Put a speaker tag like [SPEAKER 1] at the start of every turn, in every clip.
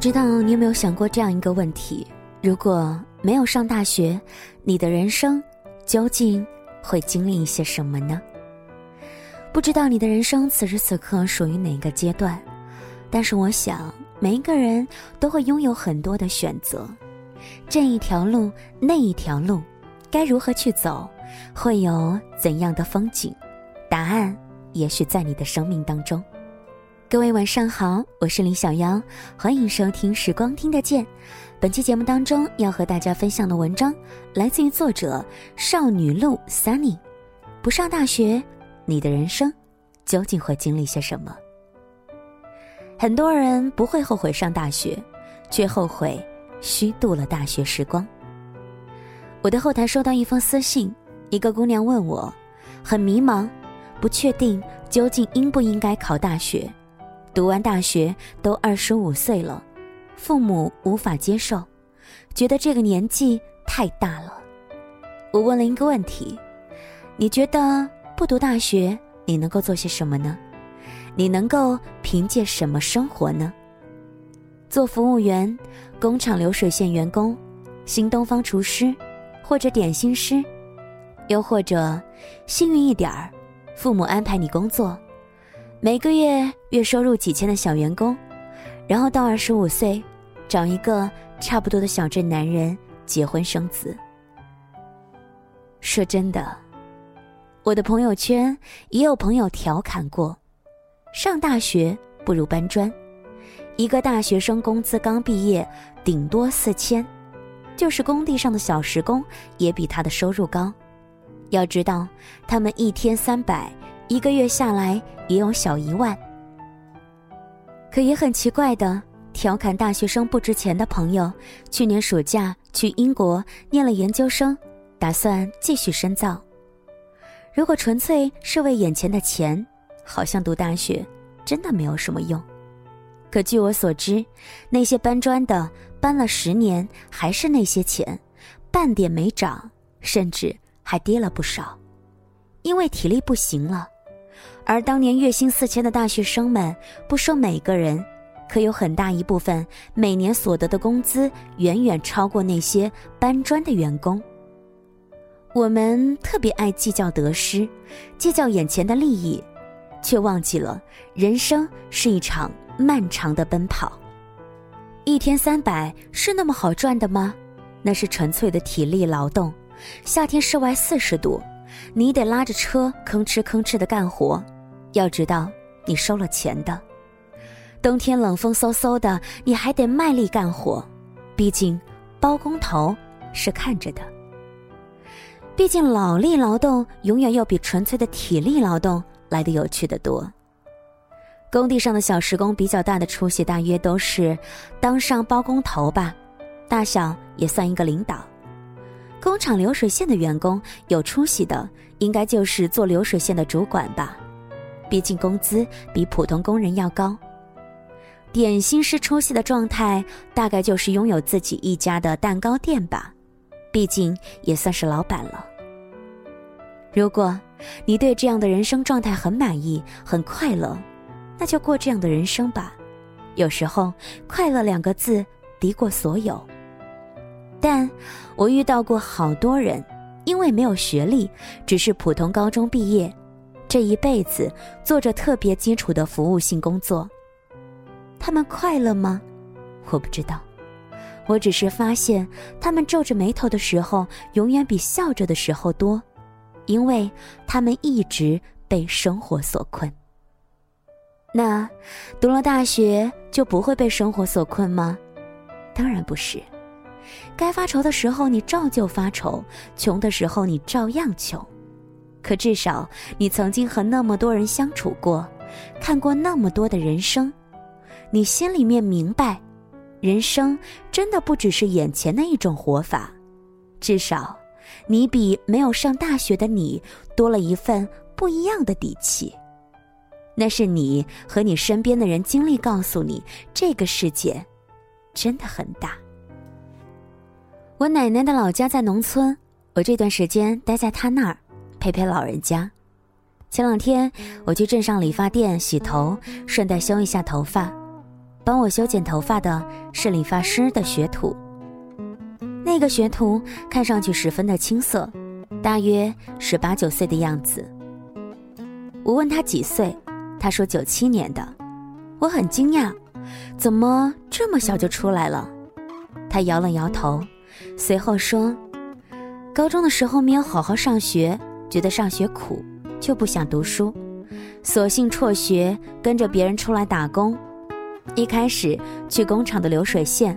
[SPEAKER 1] 不知道你有没有想过这样一个问题：如果没有上大学，你的人生究竟会经历一些什么呢？不知道你的人生此时此刻属于哪个阶段，但是我想，每一个人都会拥有很多的选择。这一条路，那一条路，该如何去走？会有怎样的风景？答案也许在你的生命当中。各位晚上好，我是李小妖，欢迎收听《时光听得见》。本期节目当中要和大家分享的文章来自于作者少女路 Sunny。不上大学，你的人生究竟会经历些什么？很多人不会后悔上大学，却后悔虚度了大学时光。我的后台收到一封私信，一个姑娘问我，很迷茫，不确定究竟应不应该考大学。读完大学都二十五岁了，父母无法接受，觉得这个年纪太大了。我问了一个问题：你觉得不读大学你能够做些什么呢？你能够凭借什么生活呢？做服务员、工厂流水线员工、新东方厨师，或者点心师，又或者幸运一点儿，父母安排你工作。每个月月收入几千的小员工，然后到二十五岁，找一个差不多的小镇男人结婚生子。说真的，我的朋友圈也有朋友调侃过：上大学不如搬砖。一个大学生工资刚毕业顶多四千，就是工地上的小时工也比他的收入高。要知道，他们一天三百。一个月下来也有小一万，可也很奇怪的，调侃大学生不值钱的朋友，去年暑假去英国念了研究生，打算继续深造。如果纯粹是为眼前的钱，好像读大学真的没有什么用。可据我所知，那些搬砖的搬了十年还是那些钱，半点没涨，甚至还跌了不少，因为体力不行了。而当年月薪四千的大学生们，不说每个人，可有很大一部分每年所得的工资远远超过那些搬砖的员工。我们特别爱计较得失，计较眼前的利益，却忘记了人生是一场漫长的奔跑。一天三百是那么好赚的吗？那是纯粹的体力劳动。夏天室外四十度。你得拉着车吭哧吭哧的干活，要知道你收了钱的。冬天冷风嗖嗖的，你还得卖力干活，毕竟包工头是看着的。毕竟脑力劳动永远要比纯粹的体力劳动来的有趣的多。工地上的小时工比较大的出息，大约都是当上包工头吧，大小也算一个领导。工厂流水线的员工有出息的，应该就是做流水线的主管吧，毕竟工资比普通工人要高。点心师出息的状态，大概就是拥有自己一家的蛋糕店吧，毕竟也算是老板了。如果你对这样的人生状态很满意、很快乐，那就过这样的人生吧。有时候，快乐两个字敌过所有。但，我遇到过好多人，因为没有学历，只是普通高中毕业，这一辈子做着特别基础的服务性工作。他们快乐吗？我不知道。我只是发现，他们皱着眉头的时候，永远比笑着的时候多，因为他们一直被生活所困。那，读了大学就不会被生活所困吗？当然不是。该发愁的时候你照旧发愁，穷的时候你照样穷，可至少你曾经和那么多人相处过，看过那么多的人生，你心里面明白，人生真的不只是眼前的一种活法，至少，你比没有上大学的你多了一份不一样的底气，那是你和你身边的人经历告诉你，这个世界，真的很大。我奶奶的老家在农村，我这段时间待在她那儿，陪陪老人家。前两天我去镇上理发店洗头，顺带修一下头发。帮我修剪头发的是理发师的学徒。那个学徒看上去十分的青涩，大约十八九岁的样子。我问他几岁，他说九七年的。我很惊讶，怎么这么小就出来了？他摇了摇头，随后说：“高中的时候没有好好上学，觉得上学苦，就不想读书，索性辍学，跟着别人出来打工。一开始去工厂的流水线，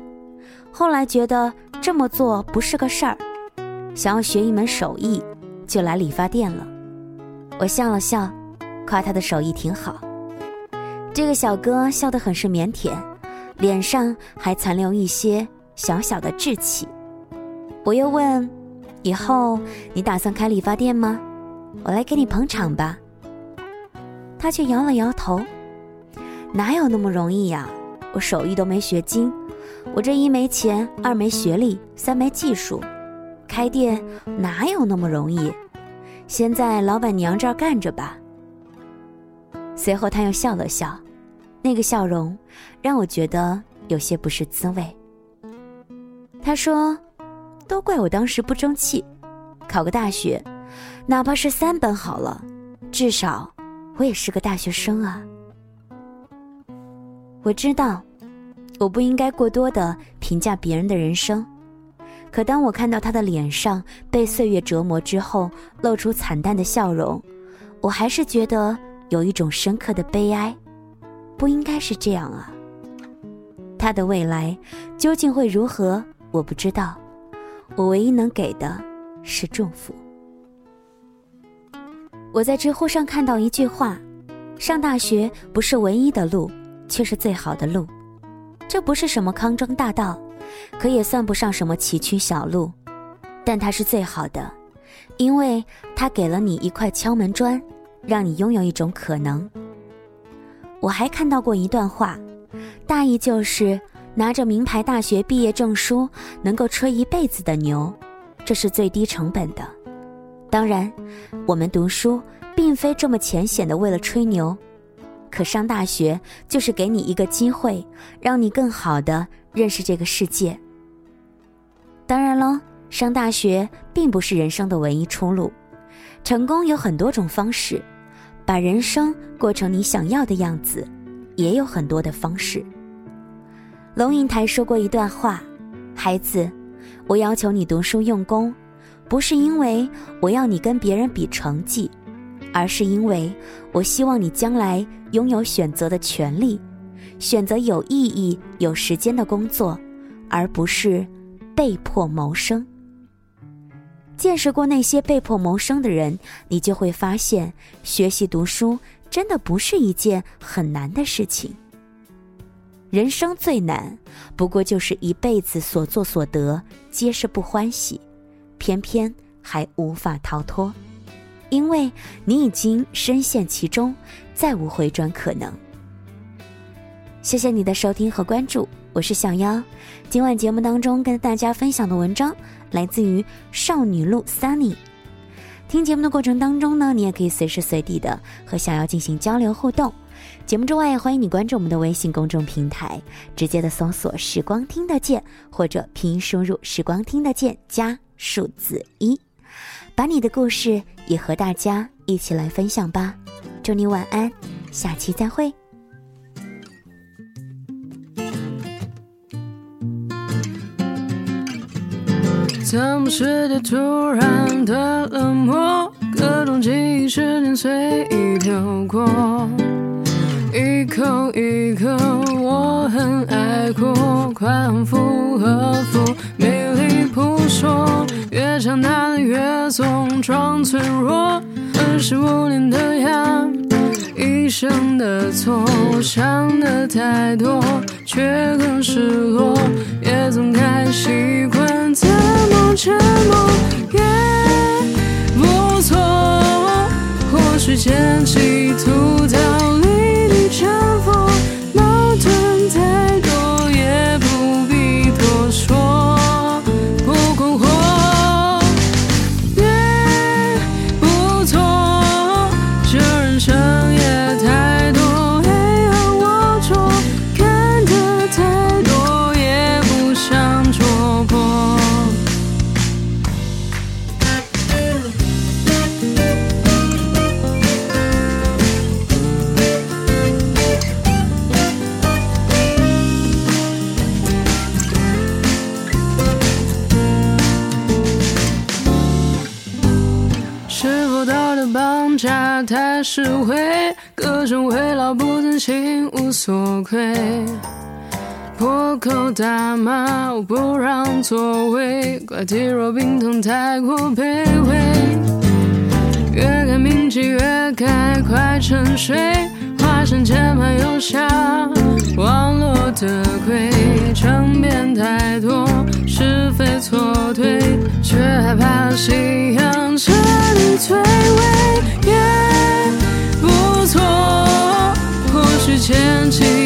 [SPEAKER 1] 后来觉得这么做不是个事儿，想要学一门手艺，就来理发店了。”我笑了笑，夸他的手艺挺好。这个小哥笑得很是腼腆，脸上还残留一些小小的稚气。我又问：“以后你打算开理发店吗？我来给你捧场吧。”他却摇了摇头：“哪有那么容易呀？我手艺都没学精，我这一没钱，二没学历，三没技术，开店哪有那么容易？先在老板娘这儿干着吧。”随后他又笑了笑。那个笑容让我觉得有些不是滋味。他说：“都怪我当时不争气，考个大学，哪怕是三本好了，至少我也是个大学生啊。”我知道，我不应该过多的评价别人的人生，可当我看到他的脸上被岁月折磨之后露出惨淡的笑容，我还是觉得有一种深刻的悲哀。不应该是这样啊！他的未来究竟会如何？我不知道。我唯一能给的是祝福。我在知乎上看到一句话：“上大学不是唯一的路，却是最好的路。”这不是什么康庄大道，可也算不上什么崎岖小路，但它是最好的，因为它给了你一块敲门砖，让你拥有一种可能。我还看到过一段话，大意就是拿着名牌大学毕业证书能够吹一辈子的牛，这是最低成本的。当然，我们读书并非这么浅显的为了吹牛，可上大学就是给你一个机会，让你更好的认识这个世界。当然了，上大学并不是人生的唯一出路，成功有很多种方式。把人生过成你想要的样子，也有很多的方式。龙应台说过一段话：“孩子，我要求你读书用功，不是因为我要你跟别人比成绩，而是因为我希望你将来拥有选择的权利，选择有意义、有时间的工作，而不是被迫谋生。”见识过那些被迫谋生的人，你就会发现，学习读书真的不是一件很难的事情。人生最难，不过就是一辈子所作所得皆是不欢喜，偏偏还无法逃脱，因为你已经深陷其中，再无回转可能。谢谢你的收听和关注，我是小妖。今晚节目当中跟大家分享的文章。来自于少女路 Sunny，听节目的过程当中呢，你也可以随时随地的和小妖进行交流互动。节目之外，欢迎你关注我们的微信公众平台，直接的搜索“时光听得见”或者拼音输入“时光听得见”加数字一，把你的故事也和大家一起来分享吧。祝你晚安，下期再会。
[SPEAKER 2] 怎么世界突然的冷漠？各种记忆时间随意飘过，一口一口，我很爱过，宽幅和幅，美丽扑朔，越长大的越总装脆弱。二十五年的痒，一生的错，我想的太多，却更失落，太实惠，歌声回老不曾心无所愧。破口大骂，我不让座位，怪体弱病痛太过卑微。越看名气越开，快沉睡，花生键盘又下网络的鬼，争辩太多，是非错对，却害怕信仰彻底摧毁。前进。